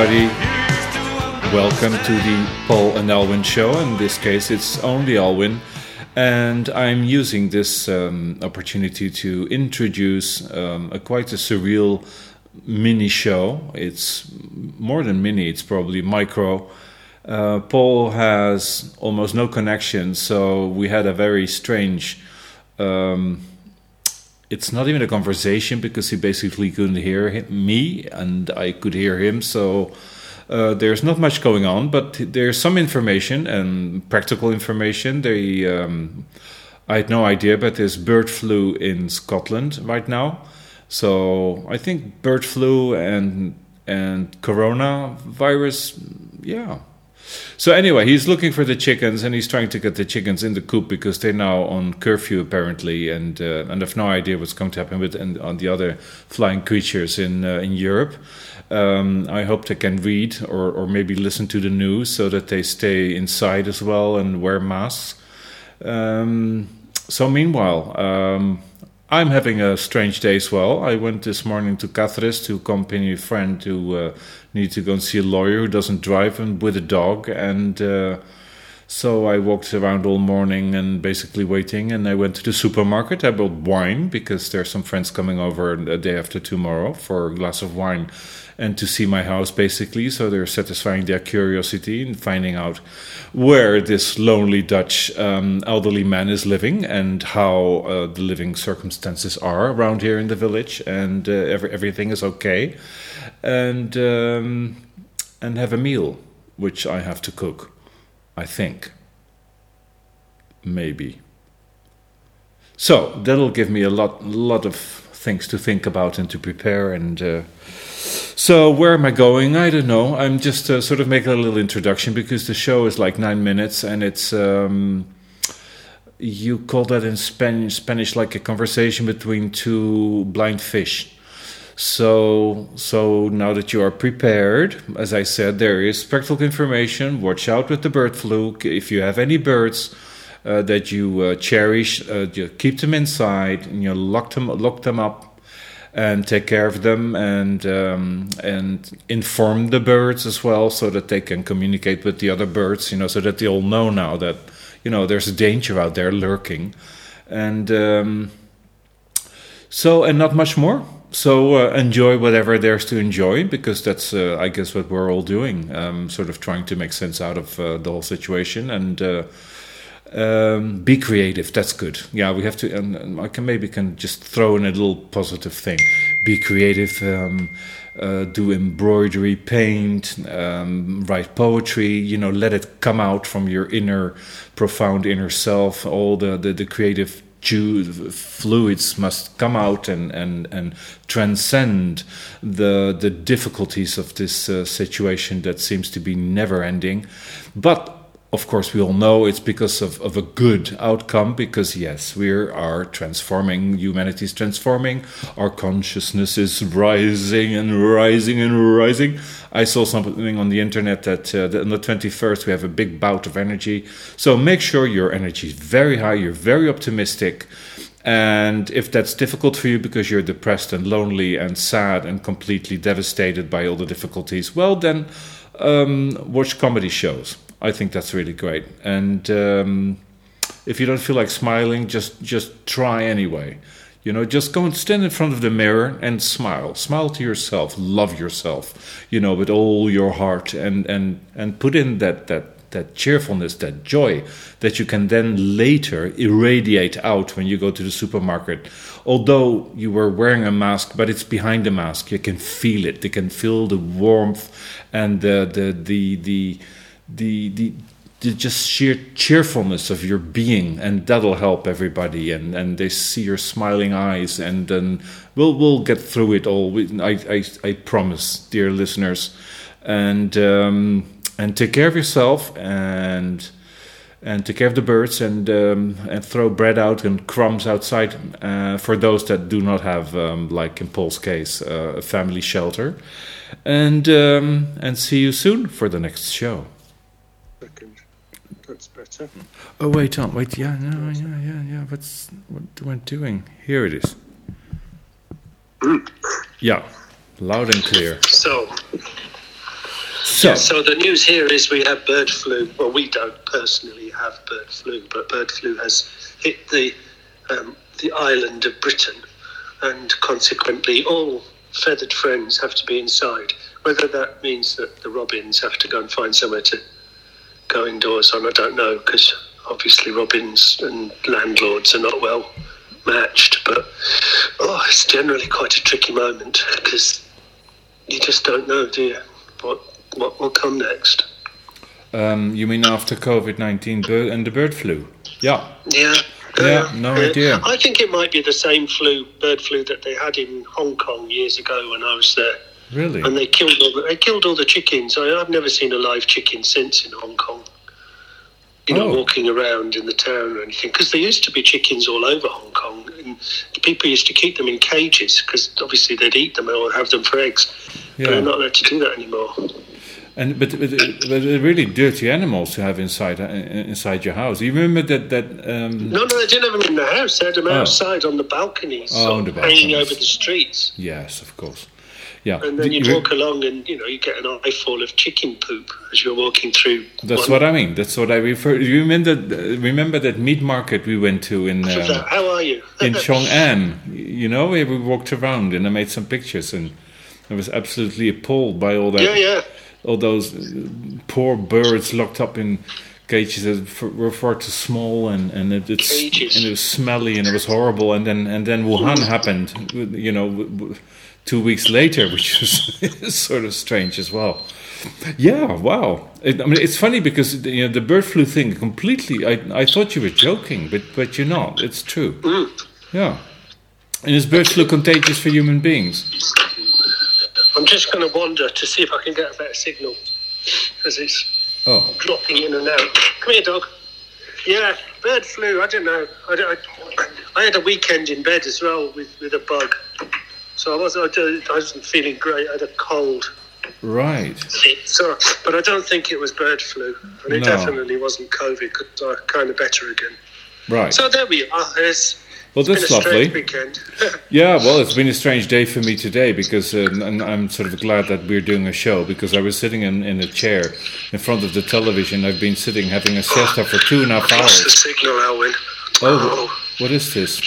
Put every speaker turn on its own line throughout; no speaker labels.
everybody. Welcome to the Paul and Alwyn show. In this case, it's only Alwyn. And I'm using this um, opportunity to introduce um, a quite a surreal mini show. It's more than mini, it's probably micro. Uh, Paul has almost no connection, so we had a very strange. Um, it's not even a conversation because he basically couldn't hear him, me and I could hear him. So uh, there's not much going on, but there's some information and practical information. They, um, I had no idea, but there's bird flu in Scotland right now. So I think bird flu and and coronavirus, yeah, so anyway, he's looking for the chickens, and he's trying to get the chickens in the coop because they're now on curfew apparently, and uh, and have no idea what's going to happen with and on the other flying creatures in uh, in Europe. Um, I hope they can read or or maybe listen to the news so that they stay inside as well and wear masks. Um, so meanwhile. Um, I'm having a strange day as well. I went this morning to Cáceres to accompany a friend who uh, needed to go and see a lawyer who doesn't drive and with a dog. And uh, so I walked around all morning and basically waiting. And I went to the supermarket. I bought wine because there are some friends coming over the day after tomorrow for a glass of wine and to see my house basically. So they're satisfying their curiosity and finding out where this lonely Dutch um, elderly man is living and how uh, the living circumstances are around here in the village, and uh, every, everything is okay, and um, and have a meal which I have to cook. I think. Maybe. So that'll give me a lot, lot of things to think about and to prepare and. Uh, so where am I going? I don't know. I'm just uh, sort of making a little introduction because the show is like nine minutes and it's um, you call that in Spanish, Spanish like a conversation between two blind fish. So so now that you are prepared, as I said, there is spectral information. Watch out with the bird flu. If you have any birds. Uh, that you uh, cherish, uh, you keep them inside, and you lock them, lock them up and take care of them and um, and inform the birds as well so that they can communicate with the other birds you know so that they all know now that you know there's a danger out there lurking and um, so and not much more so uh, enjoy whatever there's to enjoy because that's uh, i guess what we're all doing um, sort of trying to make sense out of uh, the whole situation and uh, um, be creative. That's good. Yeah, we have to. And I can maybe can just throw in a little positive thing. Be creative. Um, uh, do embroidery, paint, um, write poetry. You know, let it come out from your inner, profound inner self. All the the, the creative fluids must come out and, and, and transcend the the difficulties of this uh, situation that seems to be never ending. But of course, we all know it's because of, of a good outcome, because yes, we are transforming, humanity is transforming, our consciousness is rising and rising and rising. I saw something on the internet that, uh, on the 21st we have a big bout of energy. So make sure your energy is very high, you're very optimistic. And if that's difficult for you because you're depressed and lonely and sad and completely devastated by all the difficulties, well, then um, watch comedy shows I think that's really great. And um, if you don't feel like smiling, just just try anyway. You know, just go and stand in front of the mirror and smile. Smile to yourself. Love yourself. You know, with all your heart, and and and put in that that that cheerfulness, that joy that you can then later irradiate out when you go to the supermarket. Although you were wearing a mask, but it's behind the mask, you can feel it. You can feel the warmth and the the the the the the the just sheer cheerfulness of your being, and that'll help everybody. And, and they see your smiling eyes, and then we'll we'll get through it all. I I, I promise, dear listeners, and um, and take care of yourself, and and take care of the birds, and um, and throw bread out and crumbs outside uh, for those that do not have, um, like in Paul's case, uh, a family shelter. And um, and see you soon for the next show
that's better.
Oh wait, on, wait, yeah, no, yeah, yeah, yeah. What's what am I doing? Here it is. Yeah, loud and clear.
So,
So,
Yeah, so the news here is we have bird flu. Well, we don't personally have bird flu, but bird flu has hit the um, the island of Britain, and consequently, all feathered friends have to be inside. Whether that means that the robins have to go and find somewhere to go indoors on, I don't know, because obviously robins and landlords are not well matched. But oh, it's generally quite a tricky moment because you just don't know, do you? What what will come next?
um, you mean after COVID 19 bir- and the bird flu? Yeah.
Yeah.
Yeah,
Uh,
no
uh,
idea.
I think it might be the same flu, bird flu that they had in Hong Kong years ago when I was there,
Really?
and they killed all the, they killed all the chickens. I, I've never seen a live chicken since in Hong Kong. You know,
Oh.
walking around in the town or anything, because there used to be chickens all over Hong Kong, and people used to keep them in cages because obviously they'd eat them or have them for eggs. But
Yeah.
they're not allowed to do that anymore.
And but, but, but they're really dirty animals to have inside uh, inside your house. You remember that that um,
No, no, they didn't have them in the house. They had them
Oh.
outside on the balconies,
Oh, on the
hanging over the streets.
yes, of course, yeah.
And then
You-
you'd walk along and, you know, you get an eyeful of chicken poop as you're walking through.
That's
one
what I mean. That's what I refer. You remember remember that meat market we went to in um.
How are you?
in Chong'an? You know, where we walked around and I made some pictures and I was absolutely appalled by all that.
yeah, yeah.
all those uh, poor birds locked up in cages that were far too small and and it, and it was smelly and it was horrible and then and then Wuhan happened you know two weeks later which was sort of strange as well yeah wow it, I mean it's funny because you know the bird flu thing completely I I thought you were joking but but you're not it's true mm. yeah and is bird flu contagious for human beings
I'm just going to wander to see if I can get a better signal because it's
oh
dropping in and out. Come here, dog. Yeah, bird flu. I don't know. I, don't- I, I had a weekend in bed as well with, with a bug. So I wasn't, I I wasn't feeling great. I had a cold.
right
So, but I don't think it was bird flu, and it
No.
definitely wasn't COVID because I'm kind of better again.
right
So there we are. It's,
well that's lovely
weekend.
Yeah, well, it's been a strange day for me today because um, and I'm sort of glad that we're doing a show because I was sitting in, in a chair in front of the television. I've been sitting having a siesta for two and a half
Lost the
hours.
signal, Alwyn.
Oh, what is this?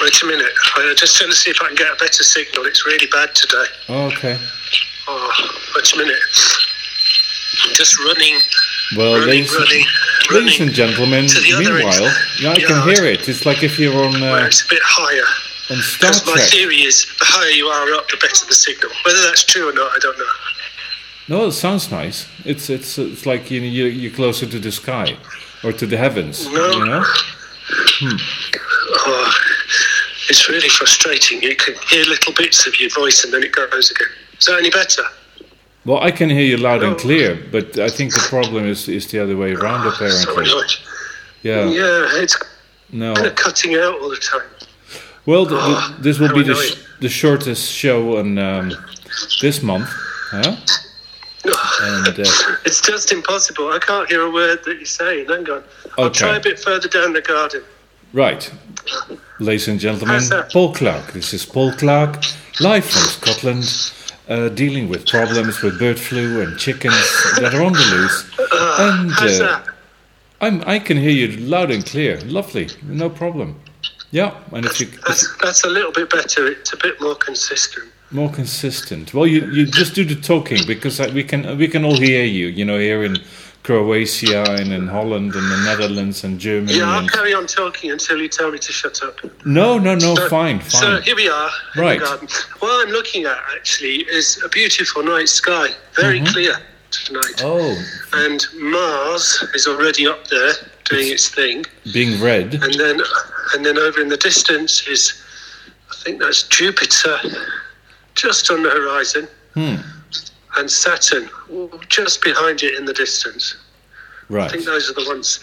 Wait a minute. I'm just trying to see if I can get a better signal. It's really bad today.
Oh, okay.
Oh, wait a minute. I'm just running,
Well,
running,
ladies,
running,
ladies and gentlemen,
to the other
meanwhile, yeah, I
Yeah.
can hear it. It's like if you're on uh,
it's a bit higher.
on Star
Because my theory is the higher you are up, the better the signal. Whether that's true or not, I don't know.
No, it sounds nice. It's it's it's like you know, you you're closer to the sky or to the heavens.
No.
You know.
Oh, it's really frustrating. You can hear little bits of your voice and then it goes again. Is that any better?
Well, I can hear you loud and
Oh.
clear, but I think the problem is is the other way around
So
apparently.
annoyed.
Yeah.
Yeah, it's
No.
kind of cutting out all the time.
Well, th th this will
how
be the, sh- the shortest show on um, this month. Huh? And uh,
It's just impossible. I can't hear a word that you're saying. Hang on. I'll try a bit further down the garden.
Right, ladies and gentlemen,
that?
Paul Clark. This is Paul Clark, live from Scotland, uh, dealing with problems with bird flu and chickens that are on the loose. And uh. I'm, I can hear you loud and clear. Lovely, no problem. Yeah, and if you if
That's, that's a little bit better. It's a bit more consistent.
more consistent. Well, you, you just do the talking because we can we can all hear you. You know, here in Croatia and in Holland and the Netherlands and Germany.
Yeah, I'll carry on talking until you tell me to shut up.
no, no, no,
So-
fine,
So here we are
Right.
What I'm looking at actually is a beautiful night sky, very clear tonight.
Mm-hmm. oh,
And Mars is already up there doing its thing.
being red.
And then and then over in the distance is I think that's Jupiter just on the horizon.
Hmm.
And Saturn just behind it in the distance.
Right.
I think those are the ones,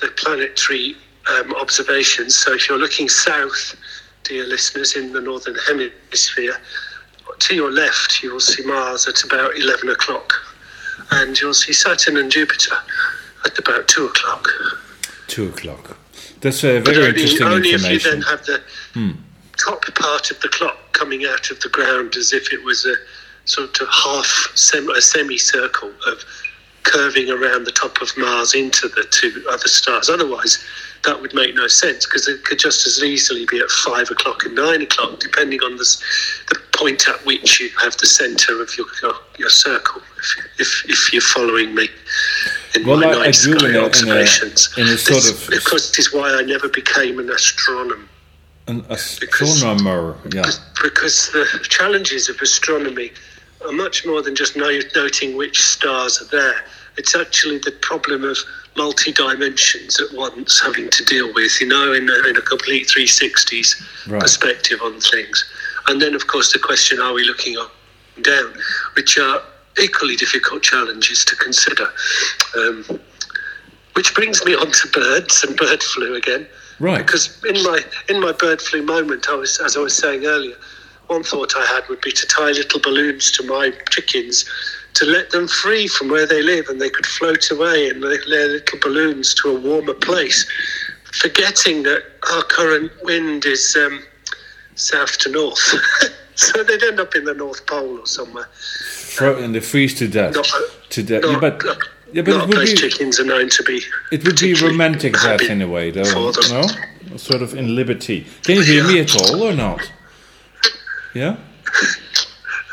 the planetary um, observations. So if you're looking south, dear listeners, in the northern hemisphere, to your left, you will see Mars at about 11 o'clock. And you'll see Saturn and Jupiter at about 2 o'clock.
Two o'clock. That's
But
very
only,
interesting
only if you then.
Hmm.
have the top part of the clock coming out of the ground as if it was a sort of half sem- a semicircle of curving around the top of Mars into the two other stars. Otherwise, that would make no sense because it could just as easily be at five o'clock and nine o'clock, depending on the, the point at which you have the centre of your, your, your circle. If, if, if you're following me in
Well,
my
I-
night sky
in a- in a-
observations,
in a sort
this,
of-
of course, is why I never became an astronomer.
An astronomer, yeah.
because the challenges of astronomy are much more than just noting which stars are there. It's actually the problem of multi dimensions at once having to deal with, you know, in a, in a complete 360s
Right.
perspective on things. And then, of course, the question are we looking up and down, which are equally difficult challenges to consider. Um, which brings me on to birds and bird flu again.
Right.
Because in my in my bird flu moment, I was as I was saying earlier, one thought I had would be to tie little balloons to my chickens to let them free from where they live and they could float away and their little balloons to a warmer place, forgetting that our current wind is um, south to north. so they'd end up in the North Pole or somewhere.
Fro- and they freeze to death.
Not,
to death.
not,
yeah, but
not,
yeah, but it would be
chickens are known to be.
it would be romantic death in a way, though.
for them.
No, sort of in liberty. Can you hear me at all or not? Yeah.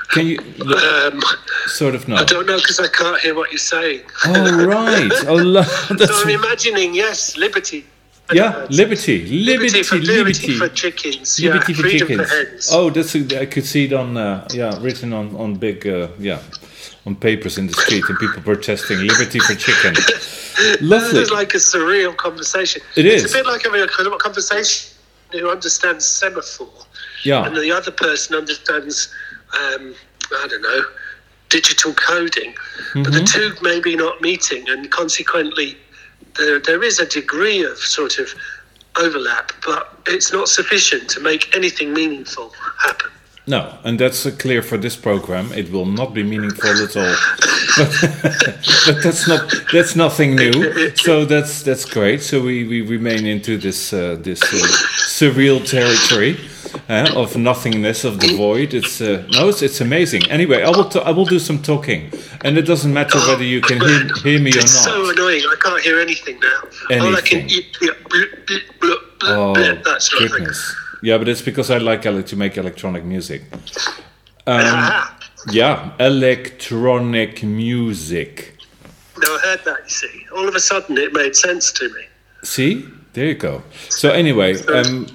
Can you
Um,
sort of no?
I don't know because I can't hear what you're saying.
Oh right. Oh, lo-
So I'm imagining, yes, liberty.
yeah. Liberty, liberty,
Liberty for,
liberty.
liberty for chickens.
Liberty
yeah,
for chickens.
for.
Oh, that's I could see it on uh, yeah written on on big uh, yeah on papers in the street and people protesting liberty for chicken. Lovely.
This is like a surreal conversation.
It
it's
is.
a bit like having a kind of conversation who understands semaphore, and the other person understands, um, I don't know, digital coding. But the
Mm-hmm.
two maybe not meeting, and consequently, there, there is a degree of sort of overlap, but it's not sufficient to make anything meaningful happen.
No, and that's uh, clear for this program. It will not be meaningful at all. But, but that's not that's nothing new. So that's that's great. So we, we remain into this uh, this uh, surreal territory uh, of nothingness of the void. It's uh, no, it's, it's amazing. Anyway, I will t- I will do some talking, and it doesn't matter whether you can hear, hear me or
It's so annoying. I can't hear anything now. All I can
Anything.
eat, yeah,
Oh
that sort
goodness! Yeah, but it's because I like ele- to make electronic music. Um,
Ah,
yeah, electronic music.
never heard that, you see. All of a sudden, it made sense to me.
See, there you go. So anyway, um,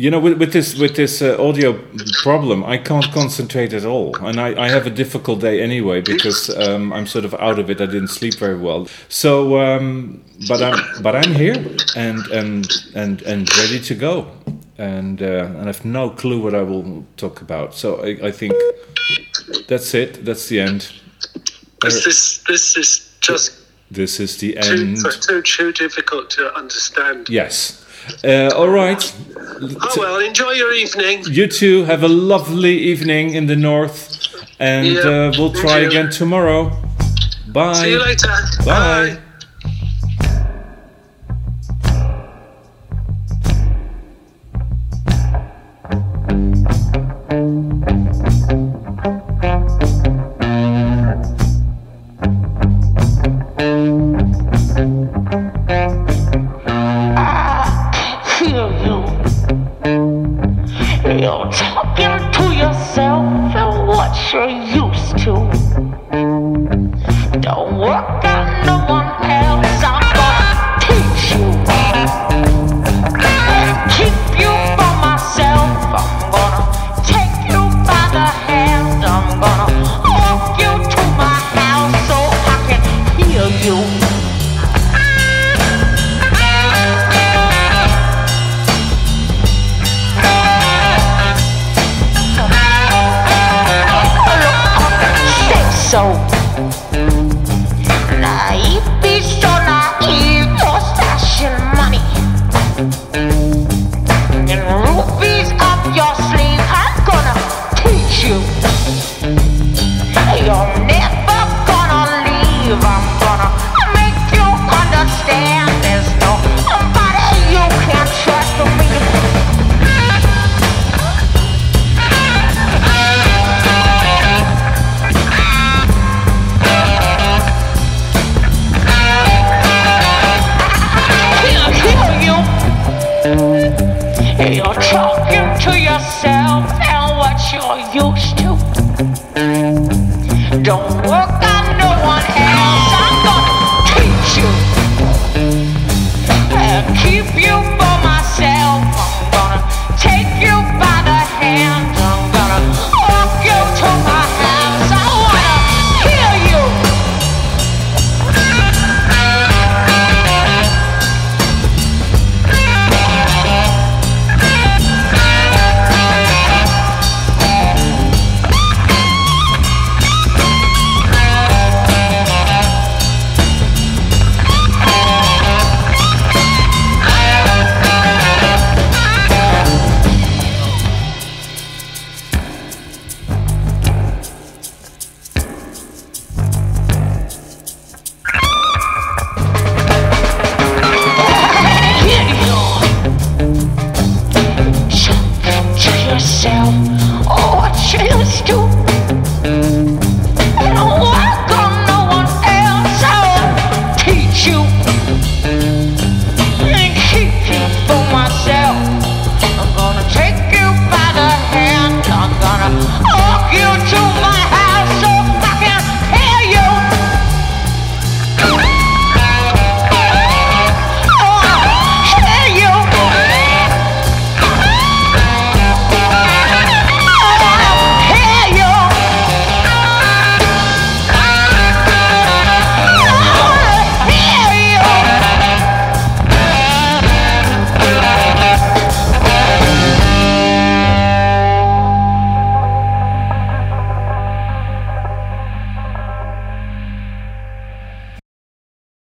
you know, with, with this with this uh, audio problem, I can't concentrate at all, and I, I have a difficult day anyway because um, I'm sort of out of it. I didn't sleep very well. So, um, but I'm but I'm here and and and and ready to go, and uh, and I have no clue what I will talk about. So I, I think that's it. That's the end.
This, this, this is just
This is the
too,
end.
too, too difficult to understand.
Yes. Uh, all right.
Oh, well, enjoy your evening.
You too have a lovely evening in the north, and
Yeah,
uh, we'll try again tomorrow. Bye.
See you later.
Bye.
hear